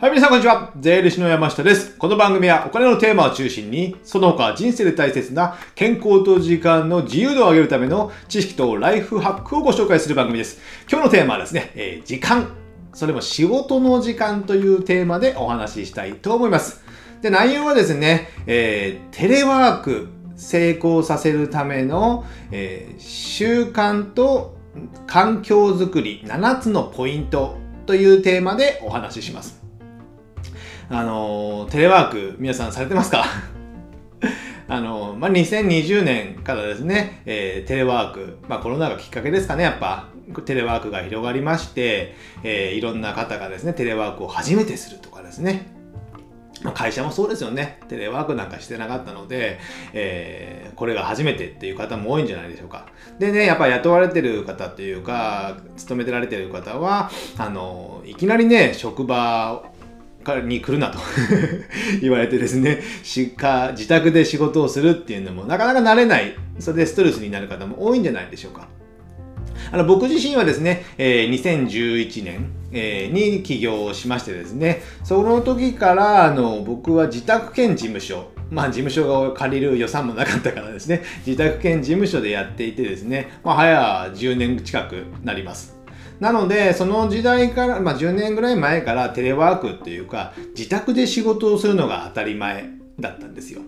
はい、皆さんこんにちは。税理士の山下です。この番組はお金のテーマを中心に、その他人生で大切な健康と時間の自由度を上げるための知識とライフハックをご紹介する番組です。今日のテーマはですね、えー時間。それも仕事の時間というテーマでお話ししたいと思います。で、内容はですね、えーテレワーク成功させるための、えー習慣と環境づくり7つのポイントというテーマでお話しします。あのテレワーク皆さんされてますか？あのまあ、2020年からですね、えーテレワーク、まあ、コロナがきっかけですかね、やっぱ、テレワークが広がりまして、えーいろんな方がですね、テレワークを初めてするとかですね、まあ会社もそうですよね。テレワークなんかしてなかったので、えーこれが初めてっていう方も多いんじゃないでしょうか。でね、やっぱ雇われてる方っていうか、勤めてられてる方は、あの、いきなりね、職場からに来るなと 言われてですね、しか自宅で仕事をするっていうのもなかなか慣れない、それでストレスになる方も多いんじゃないでしょうか。あの僕自身はですね、え2011年、えに起業をしましてですね、その時からあの僕は自宅兼事務所、まあ事務所が借りる予算もなかったからですね、自宅兼事務所でやっていてですね、まあ早10年近くなります。なので、その時代から、まあ10年ぐらい前からテレワークっていうか、自宅で仕事をするのが当たり前だったんですよ。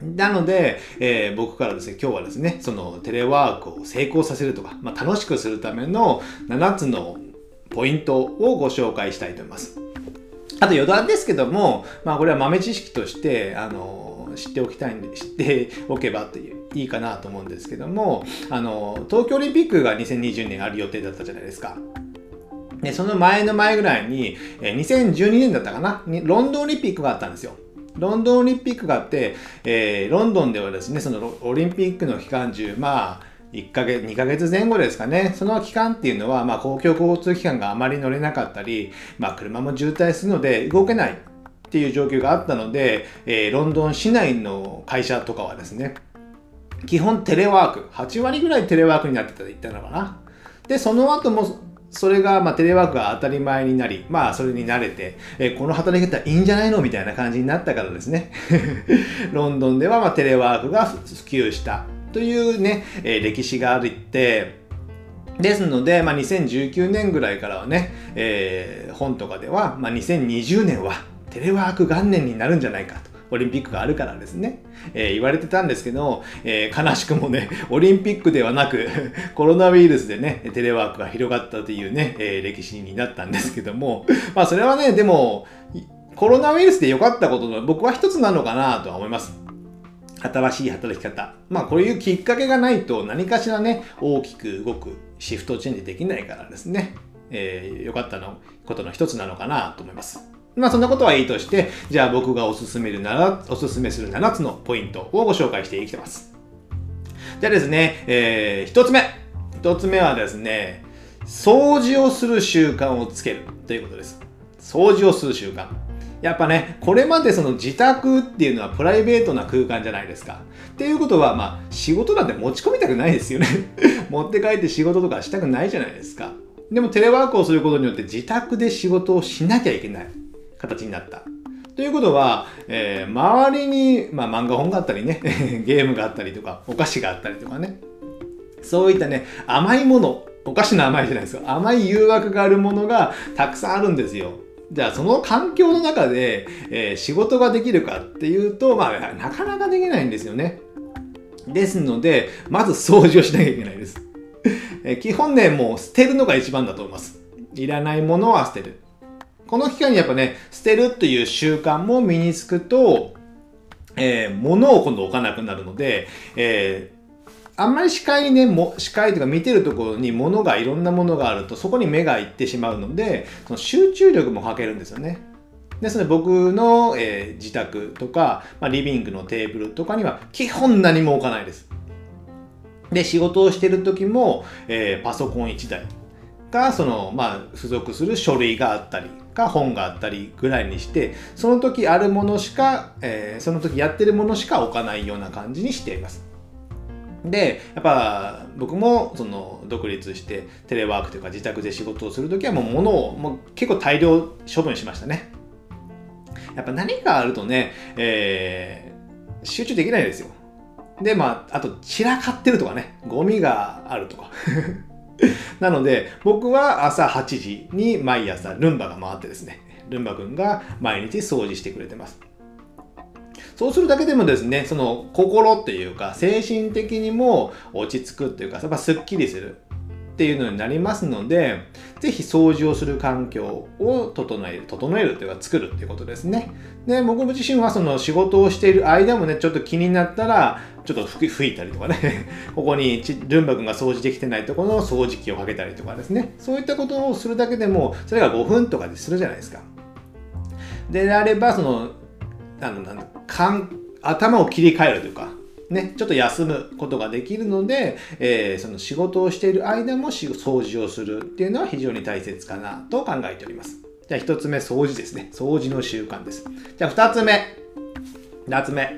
なので、えー僕からですね、今日はですね、そのテレワークを成功させるとか、まあ、楽しくするための7つのポイントをご紹介したいと思います。あと余談ですけども、まあこれは豆知識として、あの、知っておきたいんで、知っておけばっていう、いいかなと思うんですけども、あの、東京オリンピックが2020年ある予定だったじゃないですか。で、その前の前ぐらいに、え2012年だったかな？に、ロンドンオリンピックがあったんですよ。ロンドンオリンピックがあって、えーロンドンではですね、そのオリンピックの期間中、まあ、1ヶ月、2ヶ月前後ですかね。その期間っていうのは、まあ、公共交通機関があまり乗れなかったり、まあ、車も渋滞するので動けないっていう状況があったので、えーロンドン市内の会社とかはですね、基本テレワーク、8割ぐらいテレワークになってたと言ったのかな。で、その後も、それが、まあ、テレワークが当たり前になり、まあ、それに慣れて、えーこの働き方いいんじゃないのみたいな感じになったからですね。ロンドンでは、まあ、テレワークが普及したというね、えー歴史があるって、ですので、まあ、2019年ぐらいからはね、えー本とかでは、まあ、2020年はテレワーク元年になるんじゃないかと。オリンピックがあるからですね、えー言われてたんですけど、えー悲しくもね、オリンピックではなく、コロナウイルスでね、テレワークが広がったというね、えー歴史になったんですけども、まあそれはね、でも、コロナウイルスで良かったことの僕は一つなのかなとは思います。新しい働き方。まあこういうきっかけがないと何かしらね、大きく動くシフトチェンジできないからですね、えー良かったのことの一つなのかなと思います。まあそんなことはいいとして、じゃあ僕がおすすめるな、おすすめする7つのポイントをご紹介していきます。じゃあですね、えー、1つ目。1つ目はですね、掃除をする習慣をつけるということです。掃除をする習慣。やっぱね、これまでその自宅っていうのはプライベートな空間じゃないですか。っていうことは、まあ、仕事なんて持ち込みたくないですよね。持って帰って仕事とかしたくないじゃないですか。でもテレワークをすることによって自宅で仕事をしなきゃいけない形になった。ということは、えー周りに、まあ、漫画本があったりね、ゲームがあったりとか、お菓子があったりとかね、そういったね、甘いもの、お菓子の甘いじゃないですか、甘い誘惑があるものがたくさんあるんですよ。じゃあ、その環境の中で、えー仕事ができるかっていうと、まあ、なかなかできないんですよね。ですので、まず掃除をしなきゃいけないです。えー基本ね、もう捨てるのが一番だと思います。いらないものは捨てる。この期間にやっぱね、捨てるという習慣も身につくと、えー物を今度置かなくなるので、えーあんまり視界にね、も視界というか見てるところに物がいろんなものがあると、そこに目がいってしまうので、その集中力も欠けるんですよね。ですので僕の、えー自宅とか、まあ、リビングのテーブルとかには基本何も置かないです。で、仕事をしてる時も、えーパソコン1台か、その、まあ、付属する書類があったり、か本があったりぐらいにして、その時あるものしか、えーその時やってるものしか置かないような感じにしています。で、やっぱ僕もその独立してテレワークというか自宅で仕事をするときはもう物をもう結構大量処分しましたね。やっぱ何かあるとね、えー、集中できないですよ。で、まあ、あと散らかってるとかね、ゴミがあるとか。なので、僕は朝8時に毎朝ルンバが回ってですね、ルンバ君が毎日掃除してくれてます。そうするだけでもですね、その心っていうか、精神的にも落ち着くっていうか、やっぱすっきりするっていうのになりますので、ぜひ掃除をする環境を整える、整えるっていうか作るっていうことですね。で、僕自身はその仕事をしている間もね、ちょっと気になったら、ちょっと吹いたりとかね、ここにルンバ君が掃除できてないところの掃除機をかけたりとかですね、そういったことをするだけでも、それが5分とかでするじゃないですか。であれば、その、あのなん頭を切り替えるというか、ね、ちょっと休むことができるので、えー、その仕事をしている間も掃除をするっていうのは非常に大切かなと考えております。じゃあ1つ目、掃除ですね。掃除の習慣です。じゃあ2つ目、2つ目、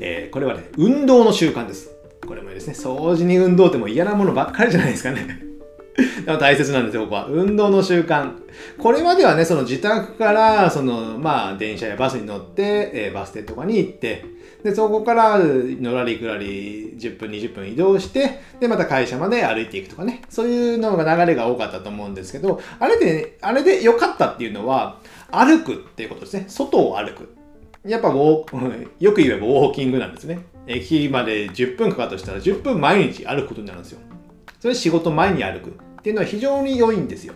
えー、これはね、運動の習慣です。これもいいですね。掃除に運動ってもう嫌なものばっかりじゃないですかね。でも大切なんですよ、ここは。運動の習慣。これまではね、その自宅から、その、まあ、電車やバスに乗って、えー、バス停とかに行って、で、そこからのらりくらり10分、20分移動して、で、また会社まで歩いていくとかね。そういうのが流れが多かったと思うんですけど、あれで、あれで良かったっていうのは、歩くっていうことですね。外を歩く。やっぱウォ、よく言えばウォーキングなんですね。駅まで10分かかったとしたら10分毎日歩くことになるんですよ。それ仕事前に歩くっていうのは非常に良いんですよ。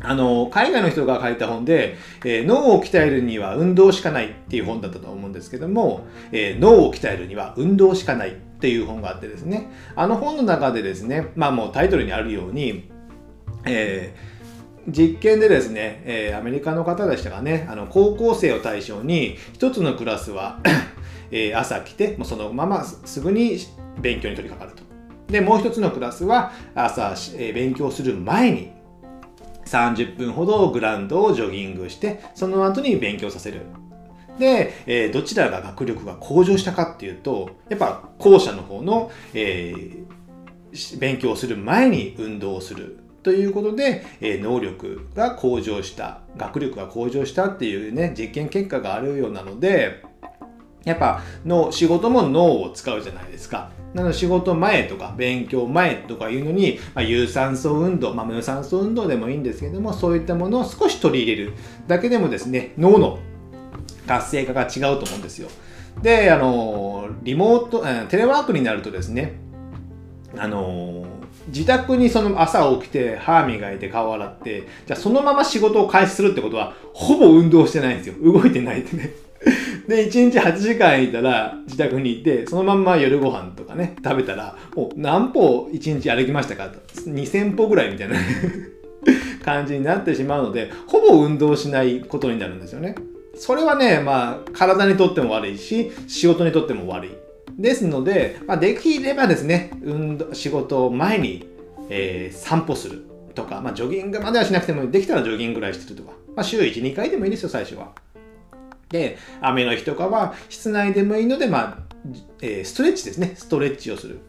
あの、海外の人が書いた本で、えー、脳を鍛えるには運動しかないっていう本だったと思うんですけども、えー、脳を鍛えるには運動しかないっていう本があってですね、あの本の中でですね、まあもうタイトルにあるように、えー、実験でですね、えー、アメリカの方でしたかね、あの高校生を対象に、一つのクラスは え、朝来て、もうそのまますぐに勉強に取り掛かると。で、もう一つのクラスは朝、え、勉強する前に30分ほどグラウンドをジョギングして、その後に勉強させる。で、えー、どちらが学力が向上したかっていうと、やっぱ後者の方の、えー、勉強する前に運動をするということで、えー、能力が向上した、学力が向上したっていうね、実験結果があるようなので、やっぱの仕事も脳を使うじゃないですか。なので仕事前とか勉強前とかいうのに、まあ、有酸素運動、まあ、無酸素運動でもいいんですけども、そういったものを少し取り入れるだけでもですね、脳の活性化が違うと思うんですよ。で、あの、リモート、テレワークになるとですね、あの、自宅にその朝起きて歯磨いて顔洗ってじゃそのまま仕事を開始するってことはほぼ運動してないんですよ動いてないってねで、1日8時間いたら自宅にいて、そのまんま夜ご飯とかね、食べたら、もう何歩1日歩きましたかと。2000歩ぐらいみたいな 感じになってしまうので、ほぼ運動しないことになるんですよね。それはね、まあ、体にとっても悪いし、仕事にとっても悪い。ですので、まあ、できればですね、運動、仕事前に、えー、散歩するとか、まあ、ジョギングまではしなくても、できたらジョギングぐらいしてるとか、まあ、週1、2回でもいいですよ、最初は。で、雨の日とかは室内でもいいので、まあ、えー、ストレッチですね。ストレッチをする。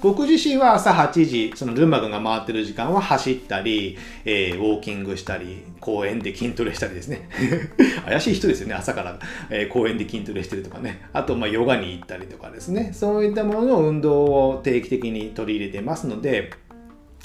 僕自身は朝8時、そのルンバ君が回ってる時間は走ったり、えー、ウォーキングしたり、公園で筋トレしたりですね。怪しい人ですよね、朝から、えー、公園で筋トレしてるとかね。あと、ま、ヨガに行ったりとかですね。そういったものの運動を定期的に取り入れてますので、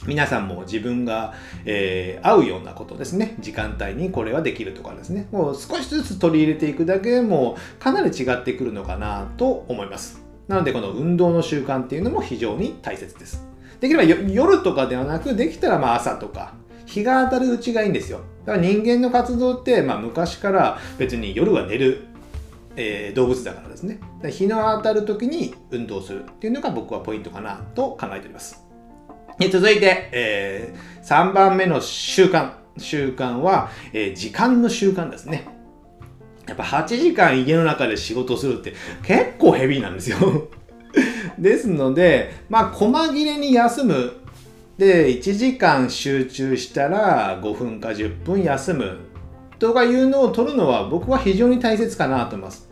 皆さんも自分が、えー、合うようなことですね。時間帯にこれはできるとかですね。もう少しずつ取り入れていくだけでもかなり違ってくるのかなと思います。なのでこの運動の習慣っていうのも非常に大切です。できれば夜とかではなく、できたらまあ朝とか、日が当たるうちがいいんですよ。だから人間の活動って、まあ昔から別に夜は寝るえー、動物だからですね。日の当たる時に運動するっていうのが僕はポイントかなと考えております。で続いて、えー、3番目の習慣。習慣は、えー、時間の習慣ですね。やっぱ8時間家の中で仕事するって結構ヘビーなんですよ ですので、まあ、細切れに休む。で、1時間集中したら5分か10分休む。とかいうのを取るのは僕は非常に大切かなと思います。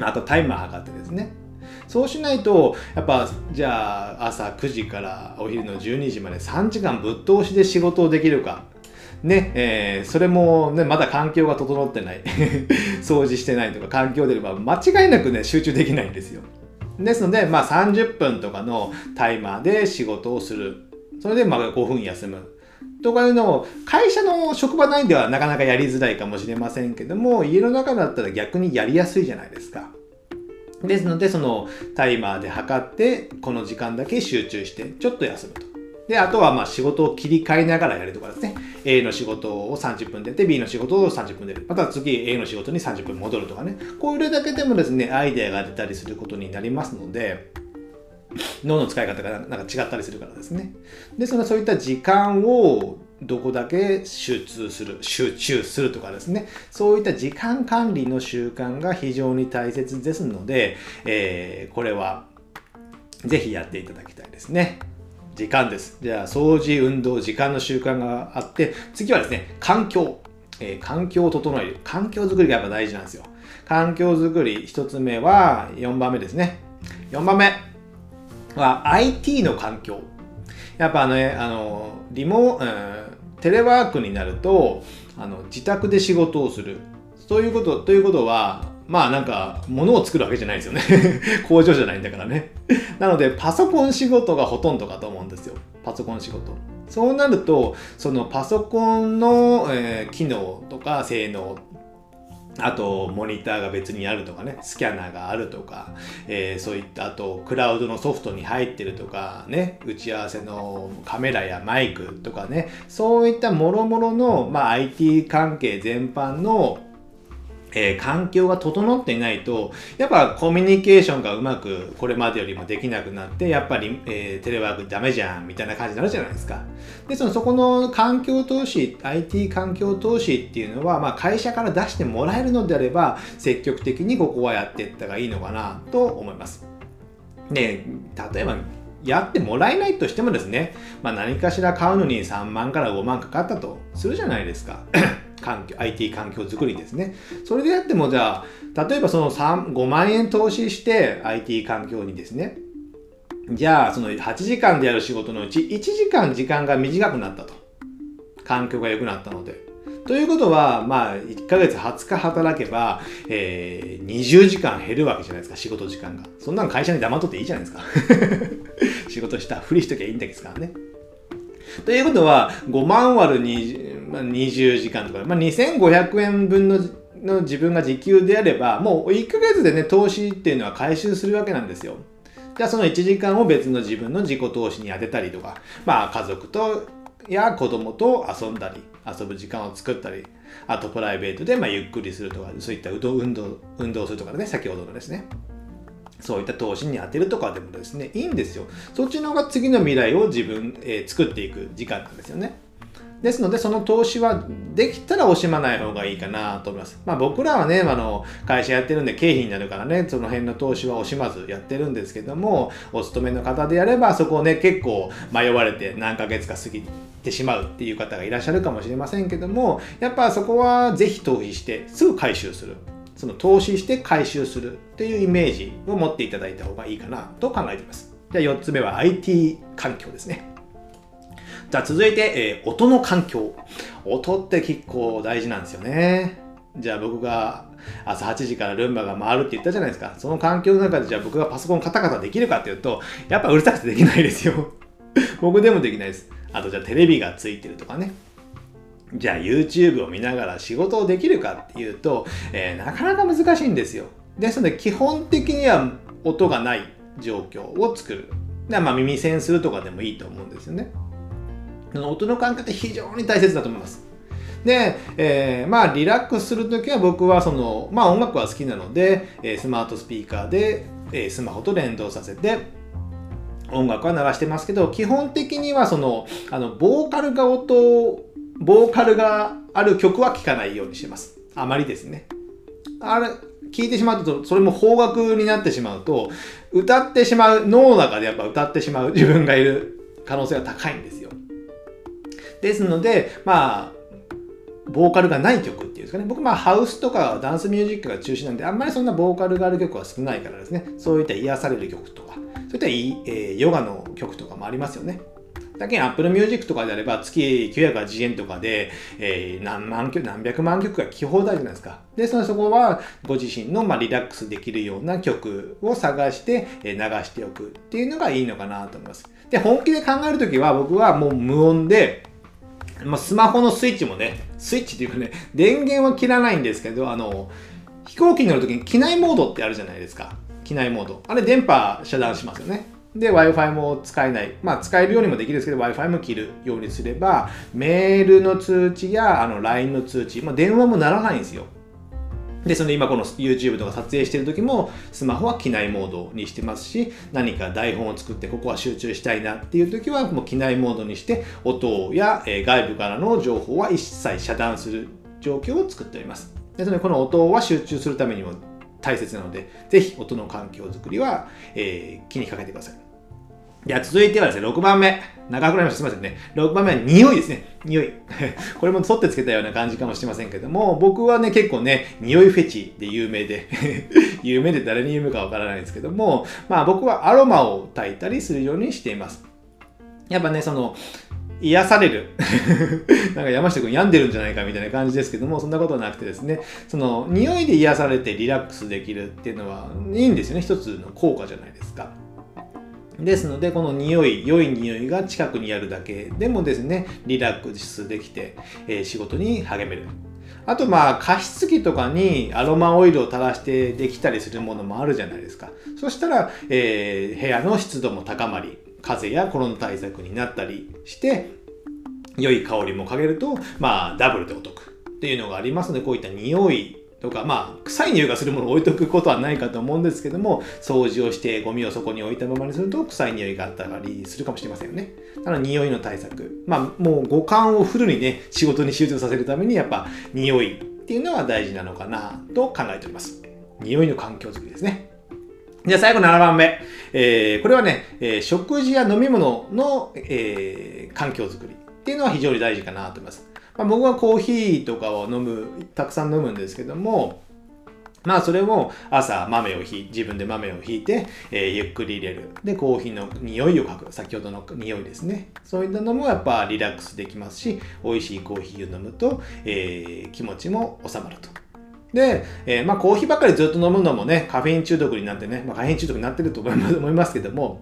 あとタイマー測ってですね。そうしないと、やっぱ、じゃあ、朝9時からお昼の12時まで3時間ぶっ通しで仕事をできるか。ね、えー、それもね、まだ環境が整ってない。掃除してないとか環境であれば、間違いなくね、集中できないんですよ。ですので、まあ30分とかのタイマーで仕事をする。それでまあ5分休む。とかいうのを会社の職場内ではなかなかやりづらいかもしれませんけども家の中だったら逆にやりやすいじゃないですか。ですのでそのタイマーで測ってこの時間だけ集中してちょっと休むと。で、あとはまあ仕事を切り替えながらやるとかですね。A の仕事を30分でやって、B の仕事を30分でやる。また次 A の仕事に30分戻るとかね。これだけでもですね、アイデアが出たりすることになりますので、脳の使い方がなんか違ったりするからですね。ですので、そういった時間をどこだけ集中する、集中するとかですね。そういった時間管理の習慣が非常に大切ですので、えー、これはぜひやっていただきたいですね。時間です。じゃあ、掃除、運動、時間の習慣があって、次はですね、環境。えー、環境を整える。環境づくりがやっぱ大事なんですよ。環境づくり、一つ目は、4番目ですね。4番目は IT の環境。やっぱね、あの、リモ、うん、テレワークになると、あの、自宅で仕事をする。そういうこと、ということは、まあなんか、物を作るわけじゃないですよね 工場じゃないんだからねなので、パソコン仕事がほとんどかと思うんですよ。パソコン仕事。そうなると、そのパソコンの、えー、機能とか性能あと、モニターが別にあるとかね、スキャナーがあるとか、えー、そういった、あと、クラウドのソフトに入ってるとか、ね、打ち合わせのカメラやマイクとかね、そういったもろもろの、まあ、IT 関係全般のえー、環境が整っていないと、やっぱコミュニケーションがうまくこれまでよりもできなくなって、やっぱり、えー、テレワークダメじゃんみたいな感じになるじゃないですか。で、そのそこの環境投資、IT 環境投資っていうのは、まあ、会社から出してもらえるのであれば、積極的にここはやっていったがいいのかなと思います。で、例えば、やってもらえないとしてもですね、まあ、何かしら買うのに3万から5万かかったとするじゃないですか。環境、IT 環境づくりですね。それでやってもじゃあ、例えばその3、5万円投資して IT 環境にですね、じゃあその8時間でやる仕事のうち1時間時間が短くなったと。環境が良くなったので。ということは、まあ、1ヶ月20日働けば、えー、20時間減るわけじゃないですか、仕事時間が。そんなの会社に黙っとっていいじゃないですか。仕事したふりしときゃいいんですからね。ということは、5万割る20ま20時間とか、まあ、2500円分のの自分が時給であれば、もう1ヶ月でね、投資っていうのは回収するわけなんですよ。じゃあその1時間を別の自分の自己投資に当てたりとか、まあ家族とや子供と遊んだり、遊ぶ時間を作ったり、あとプライベートでまゆっくりするとか、そういった運動運動するとかね、先ほどのですね。そういった投資に当てるとかでもですね、いいんですよ。そっちの方が次の未来を自分、えー、作っていく時間なんですよね。ですので、その投資はできたら惜しまない方がいいかなと思います。まあ僕らはね、あの、会社やってるんで経費になるからね、その辺の投資は惜しまずやってるんですけども、お勤めの方でやれば、そこをね、結構迷われて何ヶ月か過ぎてしまうっていう方がいらっしゃるかもしれませんけども、やっぱそこはぜひ投資してすぐ回収する。その投資して回収するっていうイメージを持っていただいた方がいいかなと考えています。じゃあ4つ目は IT 環境ですね。じゃあ続いて、えー、音の環境。音って結構大事なんですよね。じゃあ僕が朝8時からルンバが回るって言ったじゃないですか。その環境の中でじゃあ僕がパソコンカタカタできるかっていうと、やっぱうるさくてできないですよ。僕でもできないです。あとじゃあテレビがついてるとかね。じゃあ YouTube を見ながら仕事をできるかっていうと、えー、なかなか難しいんですよ。ですので基本的には音がない状況を作る。まあ耳栓するとかでもいいと思うんですよね。音の感覚って非常に大切だと思います。で、えー、まあリラックスするときは僕はその、まあ音楽は好きなので、え、スマートスピーカーで、え、スマホと連動させて、音楽は流してますけど、基本的にはその、あの、ボーカルが音ボーカルがある曲は聴かないようにしてます。あまりですね。あれ、聞いてしまうと、それも方角になってしまうと、歌ってしまう、脳の中でやっぱ歌ってしまう自分がいる可能性が高いんですよ。ですので、まあ、ボーカルがない曲っていうんですかね。僕、まあ、ハウスとかダンスミュージックが中心なんで、あんまりそんなボーカルがある曲は少ないからですね、そういった癒される曲とか、そういった、えー、ヨガの曲とかもありますよね。だけに Apple Music とかであれば月980円とかで、えー、何万曲、何百万曲が聴き放題じゃないですか。で、そのそこはご自身の、まあ、リラックスできるような曲を探して、え、流しておくっていうのがいいのかなと思います。で、本気で考えるときは僕はもう無音で、まあ、スマホのスイッチもね、スイッチっていうかね、電源は切らないんですけど、あの、飛行機に乗るときに機内モードってあるじゃないですか。機内モード。あれ電波遮断しますよね。で、Wi-Fi も使えない。まあ、使えるようにもできるんですけど、Wi-Fi も切るようにすれば、メールの通知やあの LINE の通知、まあ、電話も鳴らないんですよ。で、その今この YouTube とか撮影してる時も、スマホは機内モードにしてますし、何か台本を作ってここは集中したいなっていう時は、もう機内モードにして、音や、外部からの情報は一切遮断する状況を作っております。で、そのでこの音は集中するためにも大切なので、ぜひ音の環境づくりは、えー、気にかけてください。では続いてはですね、6番目。長くなりました。すみませんね。6番目は匂いですね。匂い。これも沿ってつけたような感じかもしれませんけども、僕はね、結構ね、匂いフェチで有名で 有名で誰に言うかわからないんですけども、まあ僕はアロマを焚いたりするようにしています。やっぱね、その、癒される なんか山下くん病んでるんじゃないかみたいな感じですけども、そんなことはなくてですね、その匂いで癒されてリラックスできるっていうのはいいんですよね。一つの効果じゃないです。ですので、この匂い、良い匂いが近くにあるだけでもですね、リラックスできて、えー、仕事に励める。あとまあ加湿器とかにアロマオイルを垂らしてできたりするものもあるじゃないですか。そしたら、えー、部屋の湿度も高まり、風邪やコロナ対策になったりして、良い香りもかけると、まあ、ダブルでお得っていうのがありますので、こういった匂いとか、まあ、臭い匂いがするものを置いとくことはないかと思うんですけども、掃除をしてゴミをそこに置いたままにすると、臭い匂いがあったりするかもしれませんよね。だから匂いの対策。まあ、もう五感をフルにね、仕事に集中させるために、やっぱ、匂いっていうのは大事なのかなと考えております。匂いの環境づくりですね。じゃあ最後7番目。えー、これはね、えー、食事や飲み物の、えー、環境づくりっていうのは非常に大事かなと思います。まあ、僕はコーヒーとかを飲む、たくさん飲むんですけども、まあそれも朝豆をひ自分で豆をひいて、えー、ゆっくり入れる。で、コーヒーの匂いを嗅ぐ。先ほどの匂いですね。そういったのもやっぱリラックスできますし、美味しいコーヒーを飲むと、えー、気持ちも収まると。で、えー、まあコーヒーばっかりずっと飲むのもね、カフェイン中毒になってね、まあ、カフェイン中毒になってると思いますけども、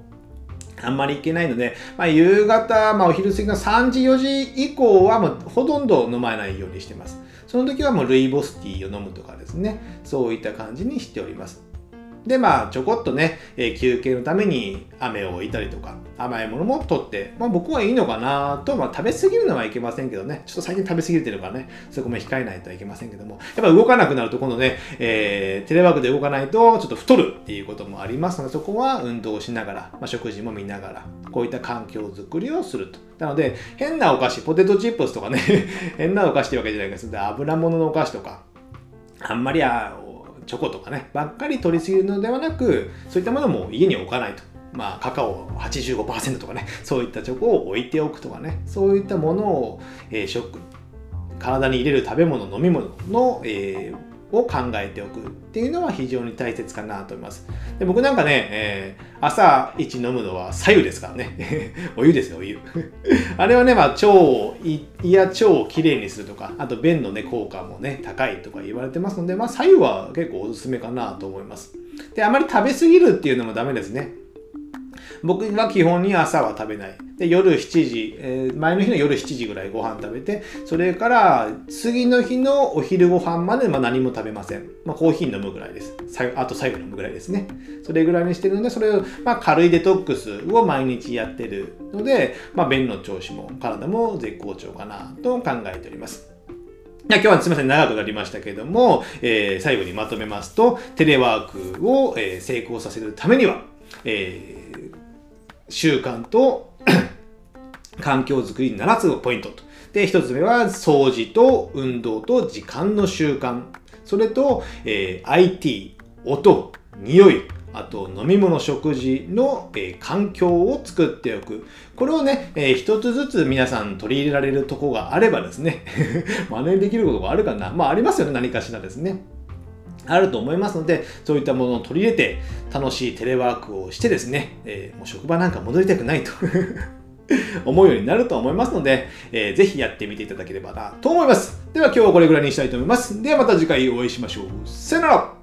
あんまり行けないので、まあ、夕方、まあ、お昼過ぎの3時、4時以降はもうほとんど飲まないようにしてます。その時はもうルイボスティーを飲むとかですね、そういった感じにしております。で、まあ、ちょこっとね、えー、休憩のために飴を置いたりとか、甘いものも取って、まあ僕はいいのかなと、まあ食べ過ぎるのはいけませんけどね、ちょっと最近食べ過ぎてるからね、そこも控えないといけませんけども、やっぱ動かなくなると今度ね、えー、テレワークで動かないとちょっと太るっていうこともありますので、そこは運動しながら、まあ、食事も見ながら、こういった環境づくりをすると。なので、変なお菓子、ポテトチップスとかね 変なお菓子ってわけじゃないですけど、油物のお菓子とか、あんまりあチョコとかね、ばっかり取りすぎるのではなく、そういったものも家に置かないと。まあ、カカオ85%とかね、そういったチョコを置いておくとかね、そういったものを、えー、ショック、体に入れる食べ物、飲み物の、えー、を考えておくっていうのは非常に大切かなと思います。で僕なんかね、えー、朝一飲むのは左右ですからね。お湯ですよ、お湯。あれはね、まあ、腸を、胃や腸をきれいにするとか、あと便のね、効果もね、高いとか言われてますので、まあ、左右は結構おすすめかなと思います。で、あまり食べ過ぎるっていうのもダメですね。僕は基本に朝は食べない。で、夜7時、えー、前の日の夜7時ぐらいご飯食べて、それから次の日のお昼ご飯まで、まあ、何も食べません。まあ、コーヒー飲むぐらいです。あと最後飲むぐらいですね。それぐらいにしてるので、それを、まあ、軽いデトックスを毎日やってるので、まあ、便の調子も体も絶好調かなと考えております。今日はすみません、長くなりましたけども、えー、最後にまとめますと、テレワークを、えー、成功させるためには、えー、習慣と 環境づくり7つのポイントと。で、1つ目は掃除と運動と時間の習慣。それと、えー、IT、音、匂い、あと飲み物、食事の、えー、環境を作っておく。これをね、えー、一つずつ皆さん取り入れられるとこがあればですね、真似できることがあるかな。まあありますよね、何かしらですね。あると思いますので、そういったものを取り入れて、楽しいテレワークをしてですね、えー、もう職場なんか戻りたくないと 思うようになると思いますので、えー、ぜひやってみていただければなと思います。では今日はこれぐらいにしたいと思います。ではまた次回お会いしましょう。さよなら